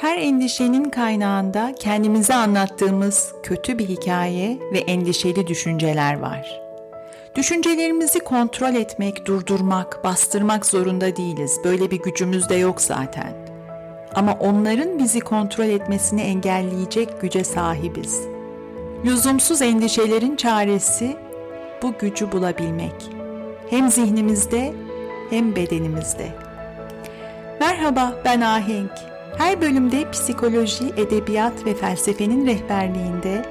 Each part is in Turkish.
Her endişenin kaynağında kendimize anlattığımız kötü bir hikaye ve endişeli düşünceler var. Düşüncelerimizi kontrol etmek, durdurmak, bastırmak zorunda değiliz. Böyle bir gücümüz de yok zaten. Ama onların bizi kontrol etmesini engelleyecek güce sahibiz. Lüzumsuz endişelerin çaresi bu gücü bulabilmek. Hem zihnimizde hem bedenimizde. Merhaba ben Ahenk. Her bölümde psikoloji, edebiyat ve felsefenin rehberliğinde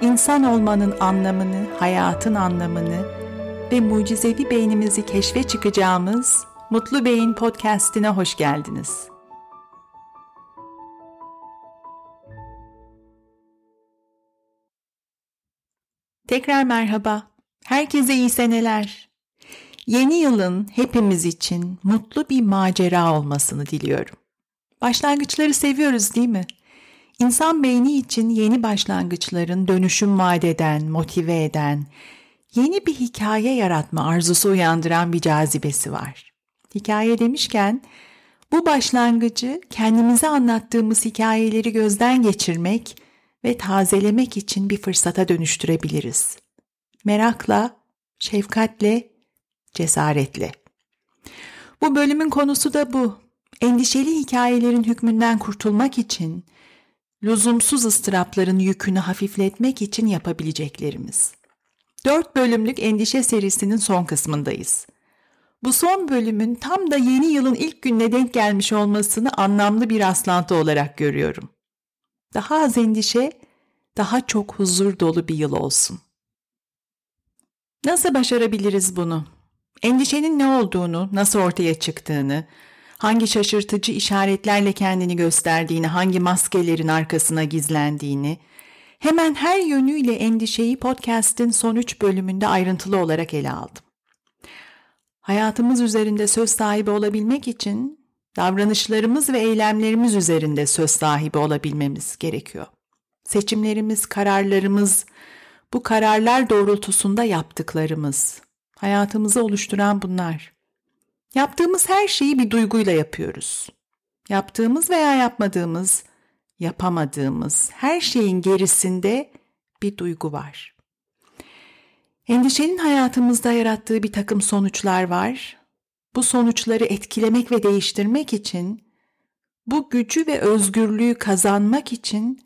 insan olmanın anlamını, hayatın anlamını ve mucizevi beynimizi keşfe çıkacağımız Mutlu Beyin podcast'ine hoş geldiniz. Tekrar merhaba. Herkese iyi seneler. Yeni yılın hepimiz için mutlu bir macera olmasını diliyorum. Başlangıçları seviyoruz değil mi? İnsan beyni için yeni başlangıçların dönüşüm vadeden, motive eden, yeni bir hikaye yaratma arzusu uyandıran bir cazibesi var. Hikaye demişken bu başlangıcı kendimize anlattığımız hikayeleri gözden geçirmek ve tazelemek için bir fırsata dönüştürebiliriz. Merakla, şefkatle, cesaretle. Bu bölümün konusu da bu. Endişeli hikayelerin hükmünden kurtulmak için, lüzumsuz ıstırapların yükünü hafifletmek için yapabileceklerimiz. Dört bölümlük endişe serisinin son kısmındayız. Bu son bölümün tam da yeni yılın ilk gününe denk gelmiş olmasını anlamlı bir rastlantı olarak görüyorum. Daha az endişe, daha çok huzur dolu bir yıl olsun. Nasıl başarabiliriz bunu? Endişenin ne olduğunu, nasıl ortaya çıktığını, hangi şaşırtıcı işaretlerle kendini gösterdiğini, hangi maskelerin arkasına gizlendiğini, hemen her yönüyle endişeyi podcast'in son üç bölümünde ayrıntılı olarak ele aldım. Hayatımız üzerinde söz sahibi olabilmek için davranışlarımız ve eylemlerimiz üzerinde söz sahibi olabilmemiz gerekiyor. Seçimlerimiz, kararlarımız, bu kararlar doğrultusunda yaptıklarımız, hayatımızı oluşturan bunlar. Yaptığımız her şeyi bir duyguyla yapıyoruz. Yaptığımız veya yapmadığımız, yapamadığımız her şeyin gerisinde bir duygu var. Endişenin hayatımızda yarattığı bir takım sonuçlar var. Bu sonuçları etkilemek ve değiştirmek için, bu gücü ve özgürlüğü kazanmak için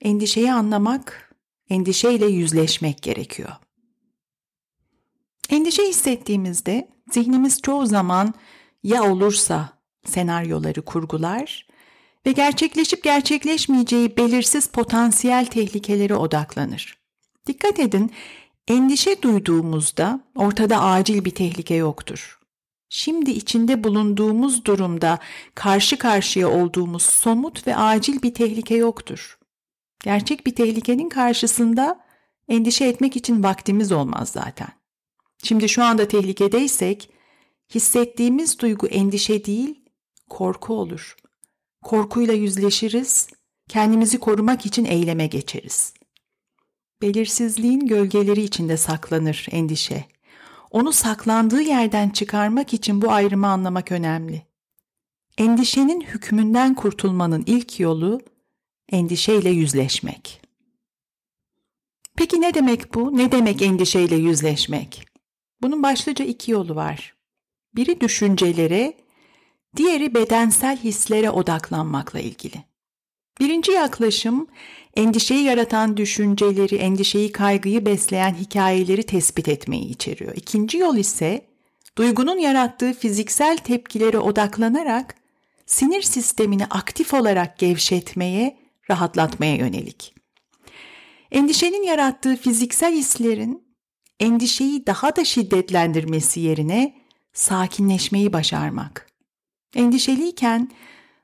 endişeyi anlamak, endişeyle yüzleşmek gerekiyor. Endişe hissettiğimizde zihnimiz çoğu zaman ya olursa senaryoları kurgular ve gerçekleşip gerçekleşmeyeceği belirsiz potansiyel tehlikelere odaklanır. Dikkat edin, endişe duyduğumuzda ortada acil bir tehlike yoktur. Şimdi içinde bulunduğumuz durumda karşı karşıya olduğumuz somut ve acil bir tehlike yoktur. Gerçek bir tehlikenin karşısında endişe etmek için vaktimiz olmaz zaten. Şimdi şu anda tehlikedeysek hissettiğimiz duygu endişe değil, korku olur. Korkuyla yüzleşiriz, kendimizi korumak için eyleme geçeriz. Belirsizliğin gölgeleri içinde saklanır endişe. Onu saklandığı yerden çıkarmak için bu ayrımı anlamak önemli. Endişenin hükmünden kurtulmanın ilk yolu endişeyle yüzleşmek. Peki ne demek bu? Ne demek endişeyle yüzleşmek? Bunun başlıca iki yolu var. Biri düşüncelere, diğeri bedensel hislere odaklanmakla ilgili. Birinci yaklaşım, endişeyi yaratan düşünceleri, endişeyi, kaygıyı besleyen hikayeleri tespit etmeyi içeriyor. İkinci yol ise, duygunun yarattığı fiziksel tepkilere odaklanarak sinir sistemini aktif olarak gevşetmeye, rahatlatmaya yönelik. Endişenin yarattığı fiziksel hislerin endişeyi daha da şiddetlendirmesi yerine sakinleşmeyi başarmak. Endişeliyken,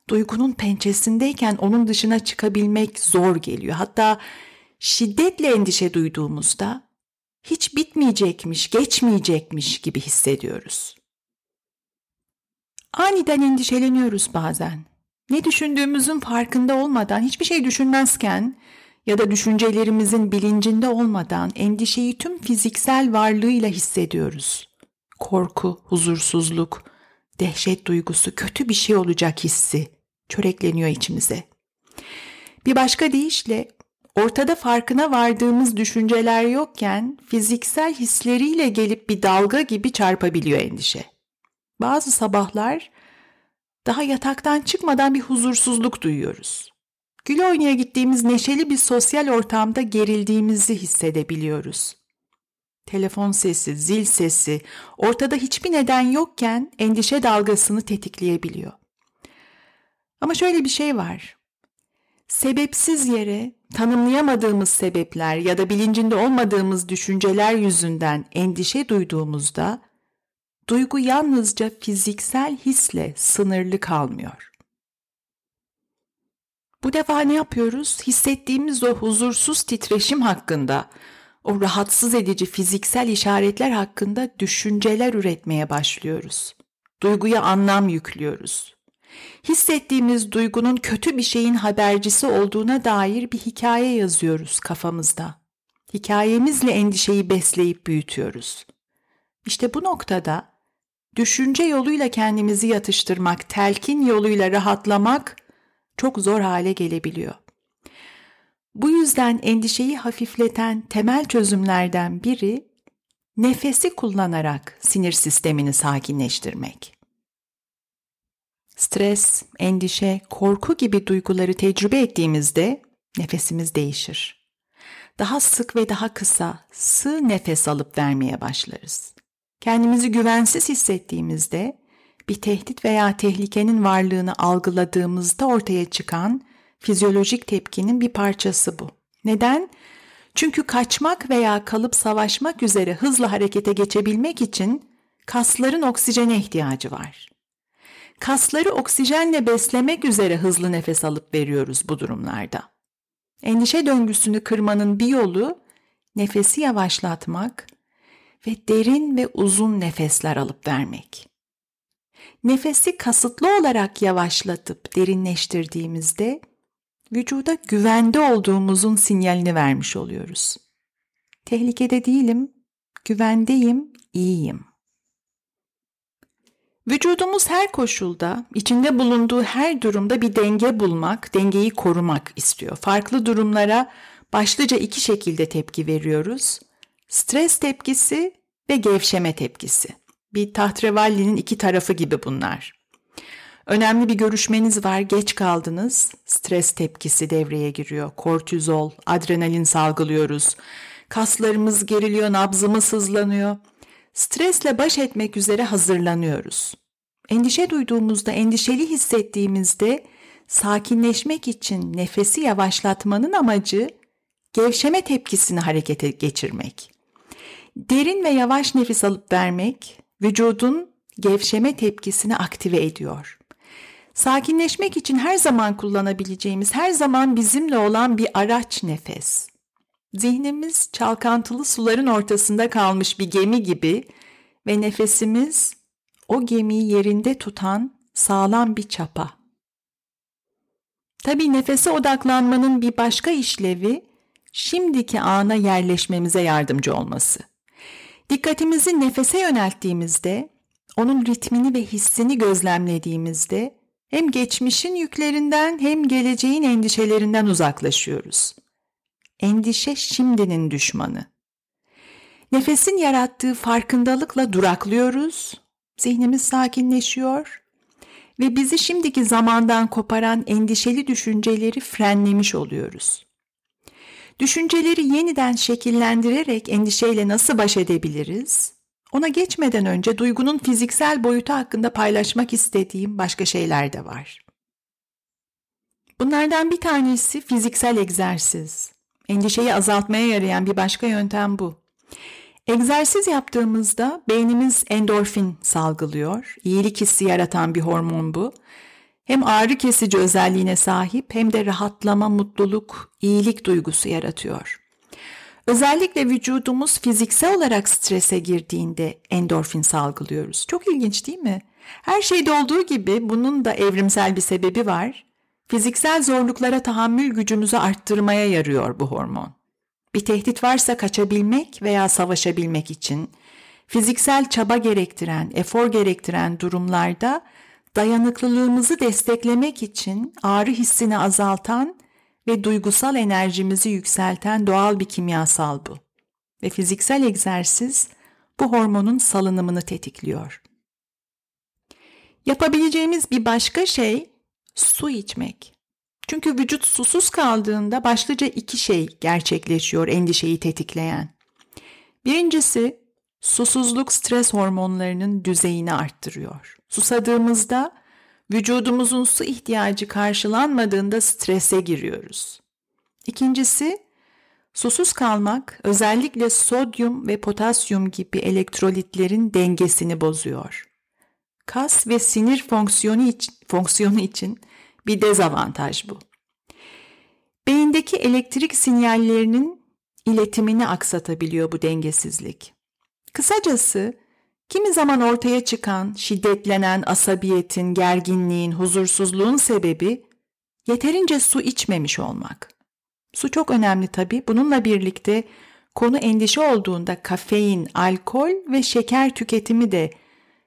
duygunun pençesindeyken onun dışına çıkabilmek zor geliyor. Hatta şiddetle endişe duyduğumuzda hiç bitmeyecekmiş, geçmeyecekmiş gibi hissediyoruz. Aniden endişeleniyoruz bazen. Ne düşündüğümüzün farkında olmadan, hiçbir şey düşünmezken ya da düşüncelerimizin bilincinde olmadan endişeyi tüm fiziksel varlığıyla hissediyoruz. Korku, huzursuzluk, dehşet duygusu, kötü bir şey olacak hissi çörekleniyor içimize. Bir başka deyişle ortada farkına vardığımız düşünceler yokken fiziksel hisleriyle gelip bir dalga gibi çarpabiliyor endişe. Bazı sabahlar daha yataktan çıkmadan bir huzursuzluk duyuyoruz. Gül oynaya gittiğimiz neşeli bir sosyal ortamda gerildiğimizi hissedebiliyoruz. Telefon sesi, zil sesi, ortada hiçbir neden yokken endişe dalgasını tetikleyebiliyor. Ama şöyle bir şey var. Sebepsiz yere tanımlayamadığımız sebepler ya da bilincinde olmadığımız düşünceler yüzünden endişe duyduğumuzda duygu yalnızca fiziksel hisle sınırlı kalmıyor. Bu defa ne yapıyoruz? Hissettiğimiz o huzursuz titreşim hakkında, o rahatsız edici fiziksel işaretler hakkında düşünceler üretmeye başlıyoruz. Duyguya anlam yüklüyoruz. Hissettiğimiz duygunun kötü bir şeyin habercisi olduğuna dair bir hikaye yazıyoruz kafamızda. Hikayemizle endişeyi besleyip büyütüyoruz. İşte bu noktada düşünce yoluyla kendimizi yatıştırmak, telkin yoluyla rahatlamak çok zor hale gelebiliyor. Bu yüzden endişeyi hafifleten temel çözümlerden biri nefesi kullanarak sinir sistemini sakinleştirmek. Stres, endişe, korku gibi duyguları tecrübe ettiğimizde nefesimiz değişir. Daha sık ve daha kısa, sığ nefes alıp vermeye başlarız. Kendimizi güvensiz hissettiğimizde bir tehdit veya tehlikenin varlığını algıladığımızda ortaya çıkan fizyolojik tepkinin bir parçası bu. Neden? Çünkü kaçmak veya kalıp savaşmak üzere hızlı harekete geçebilmek için kasların oksijene ihtiyacı var. Kasları oksijenle beslemek üzere hızlı nefes alıp veriyoruz bu durumlarda. Endişe döngüsünü kırmanın bir yolu nefesi yavaşlatmak ve derin ve uzun nefesler alıp vermek. Nefesi kasıtlı olarak yavaşlatıp derinleştirdiğimizde vücuda güvende olduğumuzun sinyalini vermiş oluyoruz. Tehlikede değilim, güvendeyim, iyiyim. Vücudumuz her koşulda, içinde bulunduğu her durumda bir denge bulmak, dengeyi korumak istiyor. Farklı durumlara başlıca iki şekilde tepki veriyoruz. Stres tepkisi ve gevşeme tepkisi. Bir tahtrevallinin iki tarafı gibi bunlar. Önemli bir görüşmeniz var, geç kaldınız. Stres tepkisi devreye giriyor. Kortizol, adrenalin salgılıyoruz. Kaslarımız geriliyor, nabzımız hızlanıyor. Stresle baş etmek üzere hazırlanıyoruz. Endişe duyduğumuzda, endişeli hissettiğimizde sakinleşmek için nefesi yavaşlatmanın amacı gevşeme tepkisini harekete geçirmek. Derin ve yavaş nefes alıp vermek vücudun gevşeme tepkisini aktive ediyor. Sakinleşmek için her zaman kullanabileceğimiz, her zaman bizimle olan bir araç nefes. Zihnimiz çalkantılı suların ortasında kalmış bir gemi gibi ve nefesimiz o gemiyi yerinde tutan sağlam bir çapa. Tabii nefese odaklanmanın bir başka işlevi şimdiki ana yerleşmemize yardımcı olması. Dikkatimizi nefese yönelttiğimizde, onun ritmini ve hissini gözlemlediğimizde hem geçmişin yüklerinden hem geleceğin endişelerinden uzaklaşıyoruz. Endişe şimdinin düşmanı. Nefesin yarattığı farkındalıkla duraklıyoruz, zihnimiz sakinleşiyor ve bizi şimdiki zamandan koparan endişeli düşünceleri frenlemiş oluyoruz. Düşünceleri yeniden şekillendirerek endişeyle nasıl baş edebiliriz? Ona geçmeden önce duygunun fiziksel boyutu hakkında paylaşmak istediğim başka şeyler de var. Bunlardan bir tanesi fiziksel egzersiz. Endişeyi azaltmaya yarayan bir başka yöntem bu. Egzersiz yaptığımızda beynimiz endorfin salgılıyor. İyilik hissi yaratan bir hormon bu. Hem ağrı kesici özelliğine sahip hem de rahatlama, mutluluk, iyilik duygusu yaratıyor. Özellikle vücudumuz fiziksel olarak strese girdiğinde endorfin salgılıyoruz. Çok ilginç değil mi? Her şeyde olduğu gibi bunun da evrimsel bir sebebi var. Fiziksel zorluklara tahammül gücümüzü arttırmaya yarıyor bu hormon. Bir tehdit varsa kaçabilmek veya savaşabilmek için fiziksel çaba gerektiren, efor gerektiren durumlarda dayanıklılığımızı desteklemek için ağrı hissini azaltan ve duygusal enerjimizi yükselten doğal bir kimyasal bu. Ve fiziksel egzersiz bu hormonun salınımını tetikliyor. Yapabileceğimiz bir başka şey su içmek. Çünkü vücut susuz kaldığında başlıca iki şey gerçekleşiyor endişeyi tetikleyen. Birincisi susuzluk stres hormonlarının düzeyini arttırıyor. Susadığımızda vücudumuzun su ihtiyacı karşılanmadığında strese giriyoruz. İkincisi susuz kalmak özellikle sodyum ve potasyum gibi elektrolitlerin dengesini bozuyor. Kas ve sinir fonksiyonu için, fonksiyonu için bir dezavantaj bu. Beyindeki elektrik sinyallerinin iletimini aksatabiliyor bu dengesizlik. Kısacası kimi zaman ortaya çıkan şiddetlenen asabiyetin, gerginliğin, huzursuzluğun sebebi yeterince su içmemiş olmak. Su çok önemli tabii. Bununla birlikte konu endişe olduğunda kafein, alkol ve şeker tüketimi de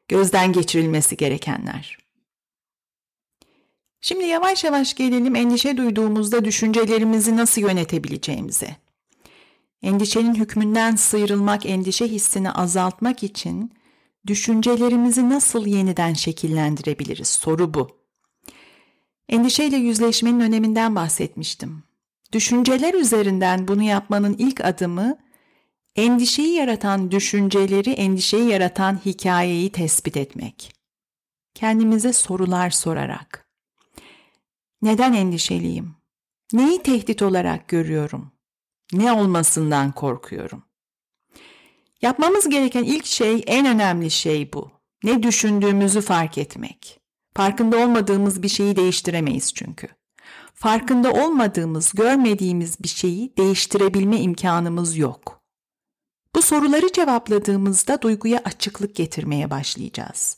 gözden geçirilmesi gerekenler. Şimdi yavaş yavaş gelelim endişe duyduğumuzda düşüncelerimizi nasıl yönetebileceğimize. Endişenin hükmünden sıyrılmak, endişe hissini azaltmak için düşüncelerimizi nasıl yeniden şekillendirebiliriz? Soru bu. Endişeyle yüzleşmenin öneminden bahsetmiştim. Düşünceler üzerinden bunu yapmanın ilk adımı endişeyi yaratan düşünceleri, endişeyi yaratan hikayeyi tespit etmek. Kendimize sorular sorarak. Neden endişeliyim? Neyi tehdit olarak görüyorum? Ne olmasından korkuyorum? Yapmamız gereken ilk şey, en önemli şey bu. Ne düşündüğümüzü fark etmek. Farkında olmadığımız bir şeyi değiştiremeyiz çünkü. Farkında olmadığımız, görmediğimiz bir şeyi değiştirebilme imkanımız yok. Bu soruları cevapladığımızda duyguya açıklık getirmeye başlayacağız.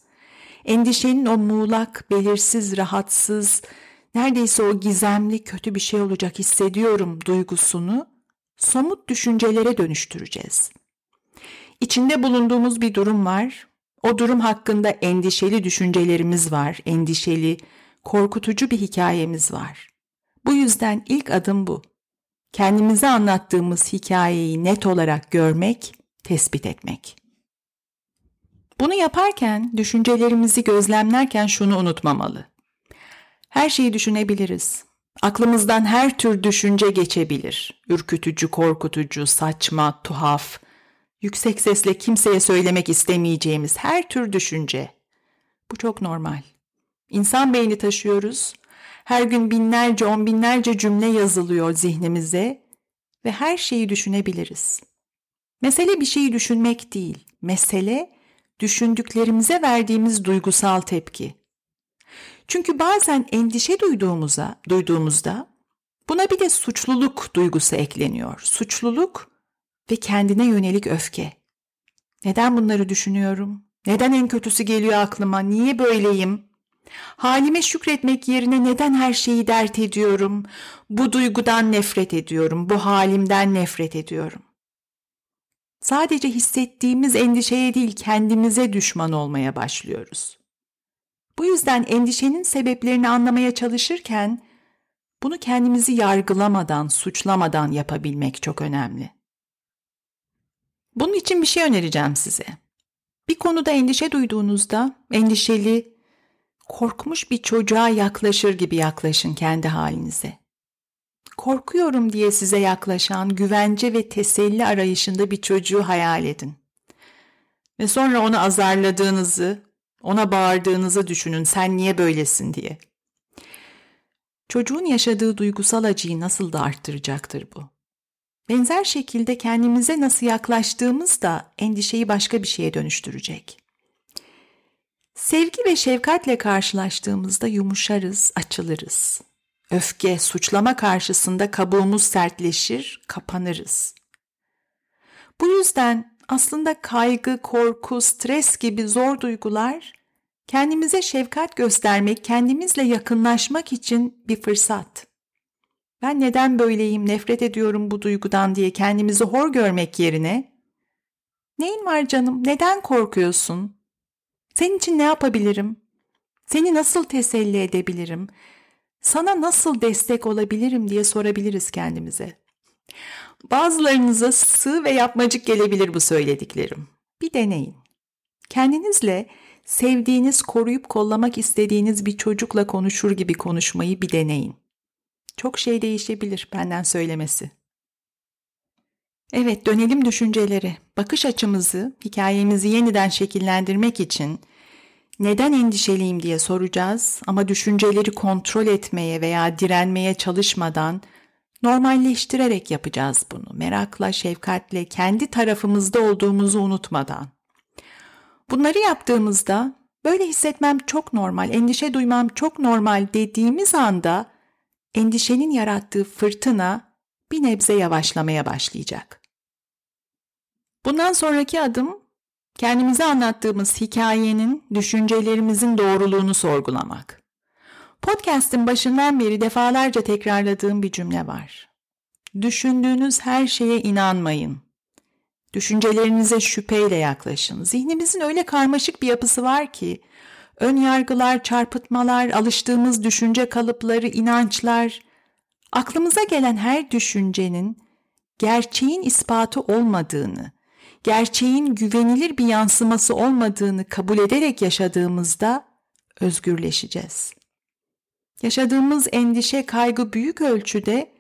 Endişenin o muğlak, belirsiz, rahatsız, neredeyse o gizemli kötü bir şey olacak hissediyorum duygusunu somut düşüncelere dönüştüreceğiz. İçinde bulunduğumuz bir durum var. O durum hakkında endişeli düşüncelerimiz var, endişeli, korkutucu bir hikayemiz var. Bu yüzden ilk adım bu. Kendimize anlattığımız hikayeyi net olarak görmek, tespit etmek. Bunu yaparken, düşüncelerimizi gözlemlerken şunu unutmamalı. Her şeyi düşünebiliriz. Aklımızdan her tür düşünce geçebilir. Ürkütücü, korkutucu, saçma, tuhaf, yüksek sesle kimseye söylemek istemeyeceğimiz her tür düşünce. Bu çok normal. İnsan beyni taşıyoruz. Her gün binlerce, on binlerce cümle yazılıyor zihnimize ve her şeyi düşünebiliriz. Mesele bir şeyi düşünmek değil. Mesele düşündüklerimize verdiğimiz duygusal tepki. Çünkü bazen endişe duyduğumuza, duyduğumuzda buna bir de suçluluk duygusu ekleniyor. Suçluluk ve kendine yönelik öfke. Neden bunları düşünüyorum? Neden en kötüsü geliyor aklıma? Niye böyleyim? Halime şükretmek yerine neden her şeyi dert ediyorum? Bu duygudan nefret ediyorum, bu halimden nefret ediyorum. Sadece hissettiğimiz endişeye değil kendimize düşman olmaya başlıyoruz. Bu yüzden endişenin sebeplerini anlamaya çalışırken bunu kendimizi yargılamadan, suçlamadan yapabilmek çok önemli. Bunun için bir şey önereceğim size. Bir konuda endişe duyduğunuzda endişeli, korkmuş bir çocuğa yaklaşır gibi yaklaşın kendi halinize. Korkuyorum diye size yaklaşan güvence ve teselli arayışında bir çocuğu hayal edin. Ve sonra onu azarladığınızı, ona bağırdığınızı düşünün sen niye böylesin diye. Çocuğun yaşadığı duygusal acıyı nasıl da arttıracaktır bu. Benzer şekilde kendimize nasıl yaklaştığımız da endişeyi başka bir şeye dönüştürecek. Sevgi ve şefkatle karşılaştığımızda yumuşarız, açılırız. Öfke, suçlama karşısında kabuğumuz sertleşir, kapanırız. Bu yüzden aslında kaygı, korku, stres gibi zor duygular kendimize şefkat göstermek, kendimizle yakınlaşmak için bir fırsat. Ben neden böyleyim, nefret ediyorum bu duygudan diye kendimizi hor görmek yerine Neyin var canım? Neden korkuyorsun? Senin için ne yapabilirim? Seni nasıl teselli edebilirim? Sana nasıl destek olabilirim diye sorabiliriz kendimize. Bazılarınıza sığ ve yapmacık gelebilir bu söylediklerim. Bir deneyin. Kendinizle sevdiğiniz, koruyup kollamak istediğiniz bir çocukla konuşur gibi konuşmayı bir deneyin. Çok şey değişebilir benden söylemesi. Evet, dönelim düşünceleri. Bakış açımızı, hikayemizi yeniden şekillendirmek için neden endişeliyim diye soracağız ama düşünceleri kontrol etmeye veya direnmeye çalışmadan normalleştirerek yapacağız bunu. Merakla, şefkatle, kendi tarafımızda olduğumuzu unutmadan. Bunları yaptığımızda böyle hissetmem çok normal, endişe duymam çok normal dediğimiz anda endişenin yarattığı fırtına bir nebze yavaşlamaya başlayacak. Bundan sonraki adım kendimize anlattığımız hikayenin, düşüncelerimizin doğruluğunu sorgulamak. Podcast'in başından beri defalarca tekrarladığım bir cümle var. Düşündüğünüz her şeye inanmayın. Düşüncelerinize şüpheyle yaklaşın. Zihnimizin öyle karmaşık bir yapısı var ki ön yargılar, çarpıtmalar, alıştığımız düşünce kalıpları, inançlar, aklımıza gelen her düşüncenin gerçeğin ispatı olmadığını, gerçeğin güvenilir bir yansıması olmadığını kabul ederek yaşadığımızda özgürleşeceğiz. Yaşadığımız endişe, kaygı büyük ölçüde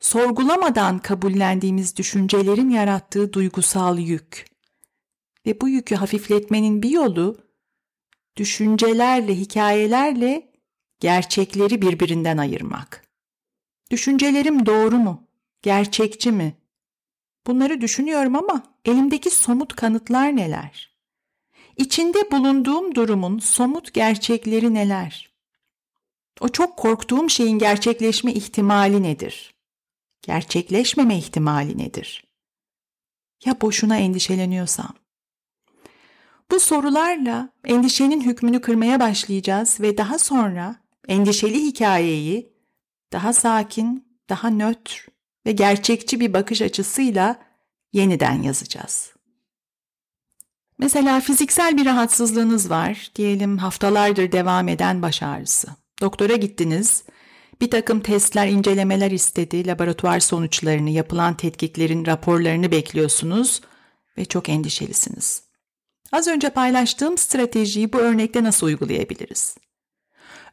sorgulamadan kabullendiğimiz düşüncelerin yarattığı duygusal yük. Ve bu yükü hafifletmenin bir yolu düşüncelerle, hikayelerle gerçekleri birbirinden ayırmak. Düşüncelerim doğru mu? Gerçekçi mi? Bunları düşünüyorum ama elimdeki somut kanıtlar neler? İçinde bulunduğum durumun somut gerçekleri neler? O çok korktuğum şeyin gerçekleşme ihtimali nedir? Gerçekleşmeme ihtimali nedir? Ya boşuna endişeleniyorsam? Bu sorularla endişenin hükmünü kırmaya başlayacağız ve daha sonra endişeli hikayeyi daha sakin, daha nötr ve gerçekçi bir bakış açısıyla yeniden yazacağız. Mesela fiziksel bir rahatsızlığınız var, diyelim haftalardır devam eden baş ağrısı. Doktora gittiniz, bir takım testler, incelemeler istedi, laboratuvar sonuçlarını, yapılan tetkiklerin raporlarını bekliyorsunuz ve çok endişelisiniz. Az önce paylaştığım stratejiyi bu örnekte nasıl uygulayabiliriz?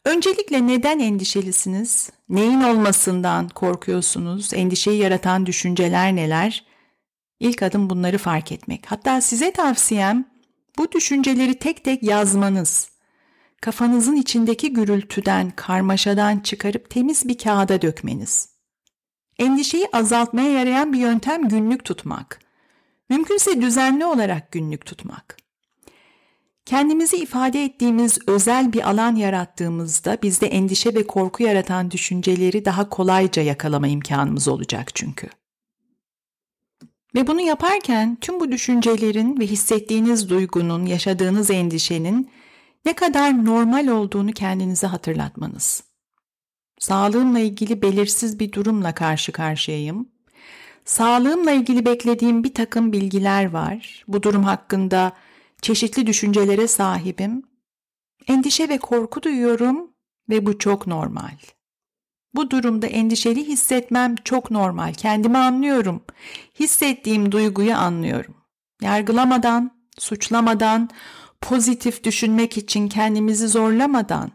Öncelikle neden endişelisiniz? Neyin olmasından korkuyorsunuz? Endişeyi yaratan düşünceler neler? İlk adım bunları fark etmek. Hatta size tavsiyem bu düşünceleri tek tek yazmanız. Kafanızın içindeki gürültüden, karmaşadan çıkarıp temiz bir kağıda dökmeniz. Endişeyi azaltmaya yarayan bir yöntem günlük tutmak. Mümkünse düzenli olarak günlük tutmak. Kendimizi ifade ettiğimiz özel bir alan yarattığımızda bizde endişe ve korku yaratan düşünceleri daha kolayca yakalama imkanımız olacak çünkü. Ve bunu yaparken tüm bu düşüncelerin ve hissettiğiniz duygunun, yaşadığınız endişenin ne kadar normal olduğunu kendinize hatırlatmanız. Sağlığımla ilgili belirsiz bir durumla karşı karşıyayım. Sağlığımla ilgili beklediğim bir takım bilgiler var. Bu durum hakkında çeşitli düşüncelere sahibim. Endişe ve korku duyuyorum ve bu çok normal. Bu durumda endişeli hissetmem çok normal. Kendimi anlıyorum. Hissettiğim duyguyu anlıyorum. Yargılamadan, suçlamadan, pozitif düşünmek için kendimizi zorlamadan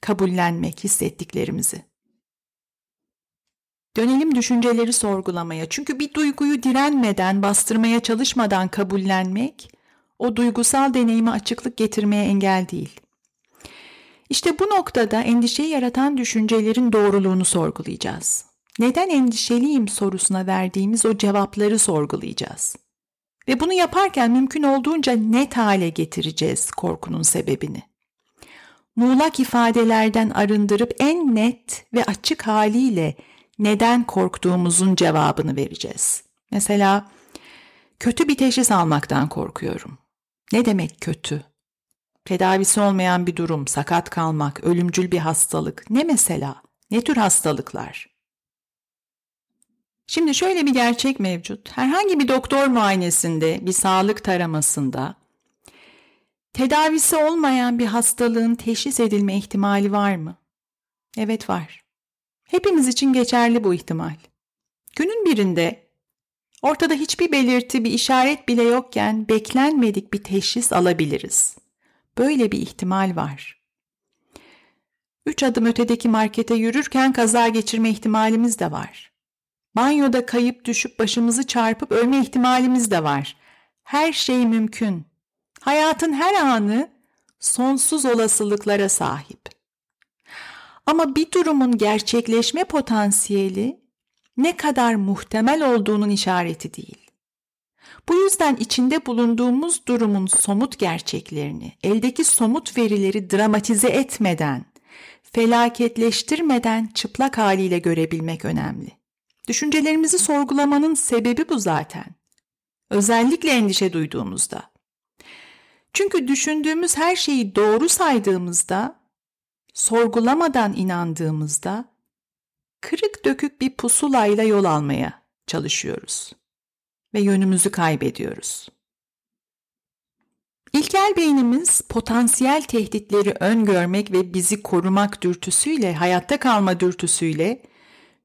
kabullenmek hissettiklerimizi. Dönelim düşünceleri sorgulamaya. Çünkü bir duyguyu direnmeden, bastırmaya çalışmadan kabullenmek o duygusal deneyime açıklık getirmeye engel değil. İşte bu noktada endişeyi yaratan düşüncelerin doğruluğunu sorgulayacağız. Neden endişeliyim sorusuna verdiğimiz o cevapları sorgulayacağız. Ve bunu yaparken mümkün olduğunca net hale getireceğiz korkunun sebebini. Muğlak ifadelerden arındırıp en net ve açık haliyle neden korktuğumuzun cevabını vereceğiz. Mesela kötü bir teşhis almaktan korkuyorum. Ne demek kötü? Tedavisi olmayan bir durum, sakat kalmak, ölümcül bir hastalık. Ne mesela? Ne tür hastalıklar? Şimdi şöyle bir gerçek mevcut. Herhangi bir doktor muayenesinde, bir sağlık taramasında Tedavisi olmayan bir hastalığın teşhis edilme ihtimali var mı? Evet var. Hepimiz için geçerli bu ihtimal. Günün birinde ortada hiçbir belirti, bir işaret bile yokken beklenmedik bir teşhis alabiliriz. Böyle bir ihtimal var. Üç adım ötedeki markete yürürken kaza geçirme ihtimalimiz de var. Banyoda kayıp düşüp başımızı çarpıp ölme ihtimalimiz de var. Her şey mümkün. Hayatın her anı sonsuz olasılıklara sahip. Ama bir durumun gerçekleşme potansiyeli ne kadar muhtemel olduğunun işareti değil. Bu yüzden içinde bulunduğumuz durumun somut gerçeklerini, eldeki somut verileri dramatize etmeden, felaketleştirmeden çıplak haliyle görebilmek önemli. Düşüncelerimizi sorgulamanın sebebi bu zaten. Özellikle endişe duyduğumuzda. Çünkü düşündüğümüz her şeyi doğru saydığımızda, sorgulamadan inandığımızda kırık dökük bir pusulayla yol almaya çalışıyoruz ve yönümüzü kaybediyoruz. İlkel beynimiz potansiyel tehditleri öngörmek ve bizi korumak dürtüsüyle, hayatta kalma dürtüsüyle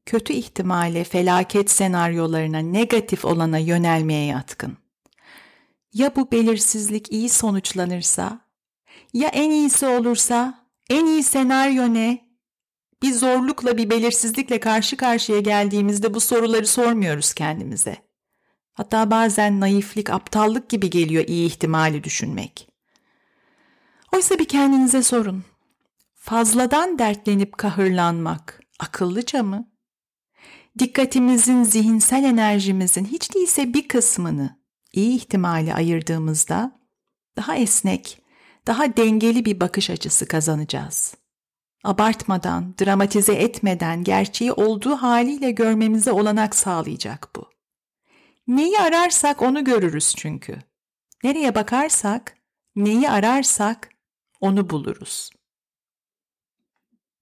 kötü ihtimale, felaket senaryolarına, negatif olana yönelmeye yatkın. Ya bu belirsizlik iyi sonuçlanırsa, ya en iyisi olursa, en iyi senaryo ne? Bir zorlukla, bir belirsizlikle karşı karşıya geldiğimizde bu soruları sormuyoruz kendimize. Hatta bazen naiflik, aptallık gibi geliyor iyi ihtimali düşünmek. Oysa bir kendinize sorun. Fazladan dertlenip kahırlanmak akıllıca mı? Dikkatimizin, zihinsel enerjimizin hiç değilse bir kısmını iyi ihtimali ayırdığımızda daha esnek, daha dengeli bir bakış açısı kazanacağız. Abartmadan, dramatize etmeden gerçeği olduğu haliyle görmemize olanak sağlayacak bu. Neyi ararsak onu görürüz çünkü. Nereye bakarsak, neyi ararsak onu buluruz.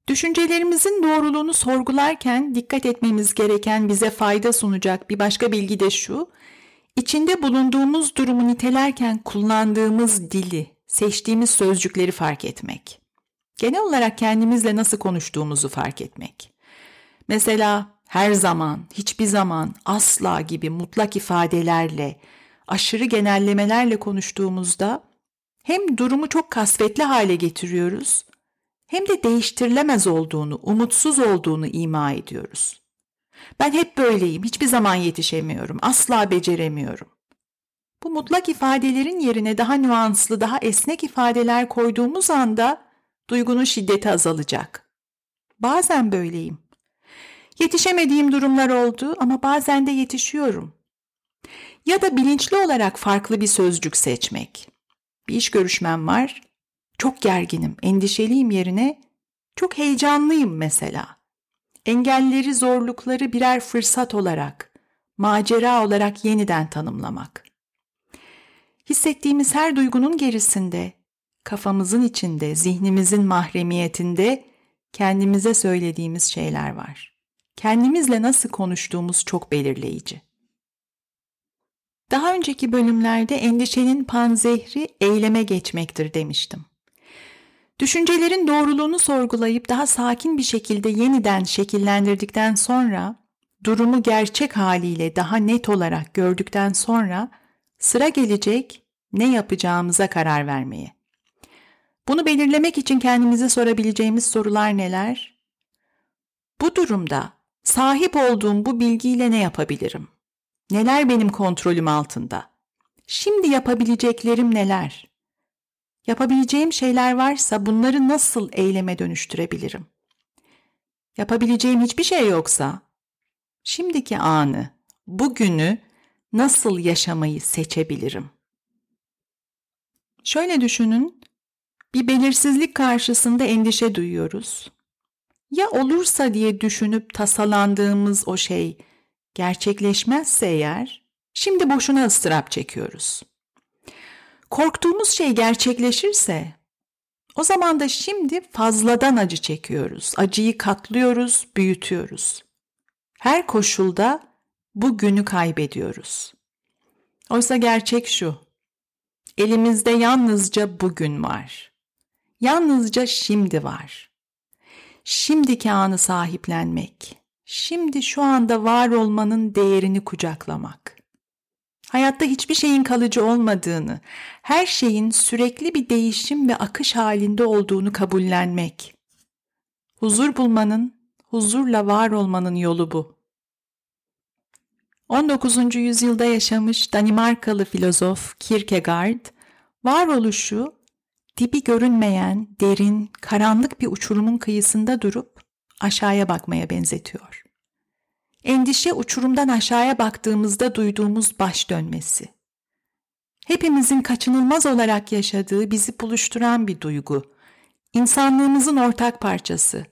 Düşüncelerimizin doğruluğunu sorgularken dikkat etmemiz gereken bize fayda sunacak bir başka bilgi de şu, içinde bulunduğumuz durumu nitelerken kullandığımız dili, seçtiğimiz sözcükleri fark etmek. Genel olarak kendimizle nasıl konuştuğumuzu fark etmek. Mesela her zaman, hiçbir zaman, asla gibi mutlak ifadelerle, aşırı genellemelerle konuştuğumuzda hem durumu çok kasvetli hale getiriyoruz hem de değiştirilemez olduğunu, umutsuz olduğunu ima ediyoruz. Ben hep böyleyim, hiçbir zaman yetişemiyorum, asla beceremiyorum. Bu mutlak ifadelerin yerine daha nüanslı, daha esnek ifadeler koyduğumuz anda duygunun şiddeti azalacak. Bazen böyleyim. Yetişemediğim durumlar oldu ama bazen de yetişiyorum. Ya da bilinçli olarak farklı bir sözcük seçmek. Bir iş görüşmem var. Çok gerginim, endişeliyim yerine çok heyecanlıyım mesela. Engelleri, zorlukları birer fırsat olarak, macera olarak yeniden tanımlamak. Hissettiğimiz her duygunun gerisinde, kafamızın içinde, zihnimizin mahremiyetinde kendimize söylediğimiz şeyler var kendimizle nasıl konuştuğumuz çok belirleyici. Daha önceki bölümlerde endişenin panzehri eyleme geçmektir demiştim. Düşüncelerin doğruluğunu sorgulayıp daha sakin bir şekilde yeniden şekillendirdikten sonra, durumu gerçek haliyle daha net olarak gördükten sonra sıra gelecek ne yapacağımıza karar vermeye. Bunu belirlemek için kendimize sorabileceğimiz sorular neler? Bu durumda Sahip olduğum bu bilgiyle ne yapabilirim? Neler benim kontrolüm altında? Şimdi yapabileceklerim neler? Yapabileceğim şeyler varsa bunları nasıl eyleme dönüştürebilirim? Yapabileceğim hiçbir şey yoksa şimdiki anı, bugünü nasıl yaşamayı seçebilirim? Şöyle düşünün, bir belirsizlik karşısında endişe duyuyoruz. Ya olursa diye düşünüp tasalandığımız o şey gerçekleşmezse eğer, şimdi boşuna ıstırap çekiyoruz. Korktuğumuz şey gerçekleşirse, o zaman da şimdi fazladan acı çekiyoruz. Acıyı katlıyoruz, büyütüyoruz. Her koşulda bu günü kaybediyoruz. Oysa gerçek şu. Elimizde yalnızca bugün var. Yalnızca şimdi var. Şimdiki anı sahiplenmek, şimdi şu anda var olmanın değerini kucaklamak. Hayatta hiçbir şeyin kalıcı olmadığını, her şeyin sürekli bir değişim ve akış halinde olduğunu kabullenmek. Huzur bulmanın, huzurla var olmanın yolu bu. 19. yüzyılda yaşamış Danimarkalı filozof Kierkegaard, varoluşu dibi görünmeyen, derin, karanlık bir uçurumun kıyısında durup aşağıya bakmaya benzetiyor. Endişe uçurumdan aşağıya baktığımızda duyduğumuz baş dönmesi. Hepimizin kaçınılmaz olarak yaşadığı bizi buluşturan bir duygu. İnsanlığımızın ortak parçası.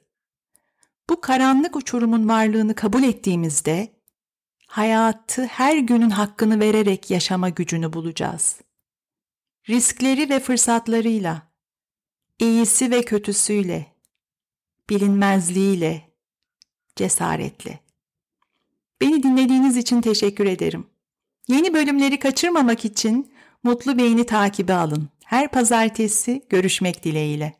Bu karanlık uçurumun varlığını kabul ettiğimizde hayatı her günün hakkını vererek yaşama gücünü bulacağız. Riskleri ve fırsatlarıyla, iyisi ve kötüsüyle, bilinmezliğiyle, cesaretle. Beni dinlediğiniz için teşekkür ederim. Yeni bölümleri kaçırmamak için Mutlu Beyni takibi alın. Her pazartesi görüşmek dileğiyle.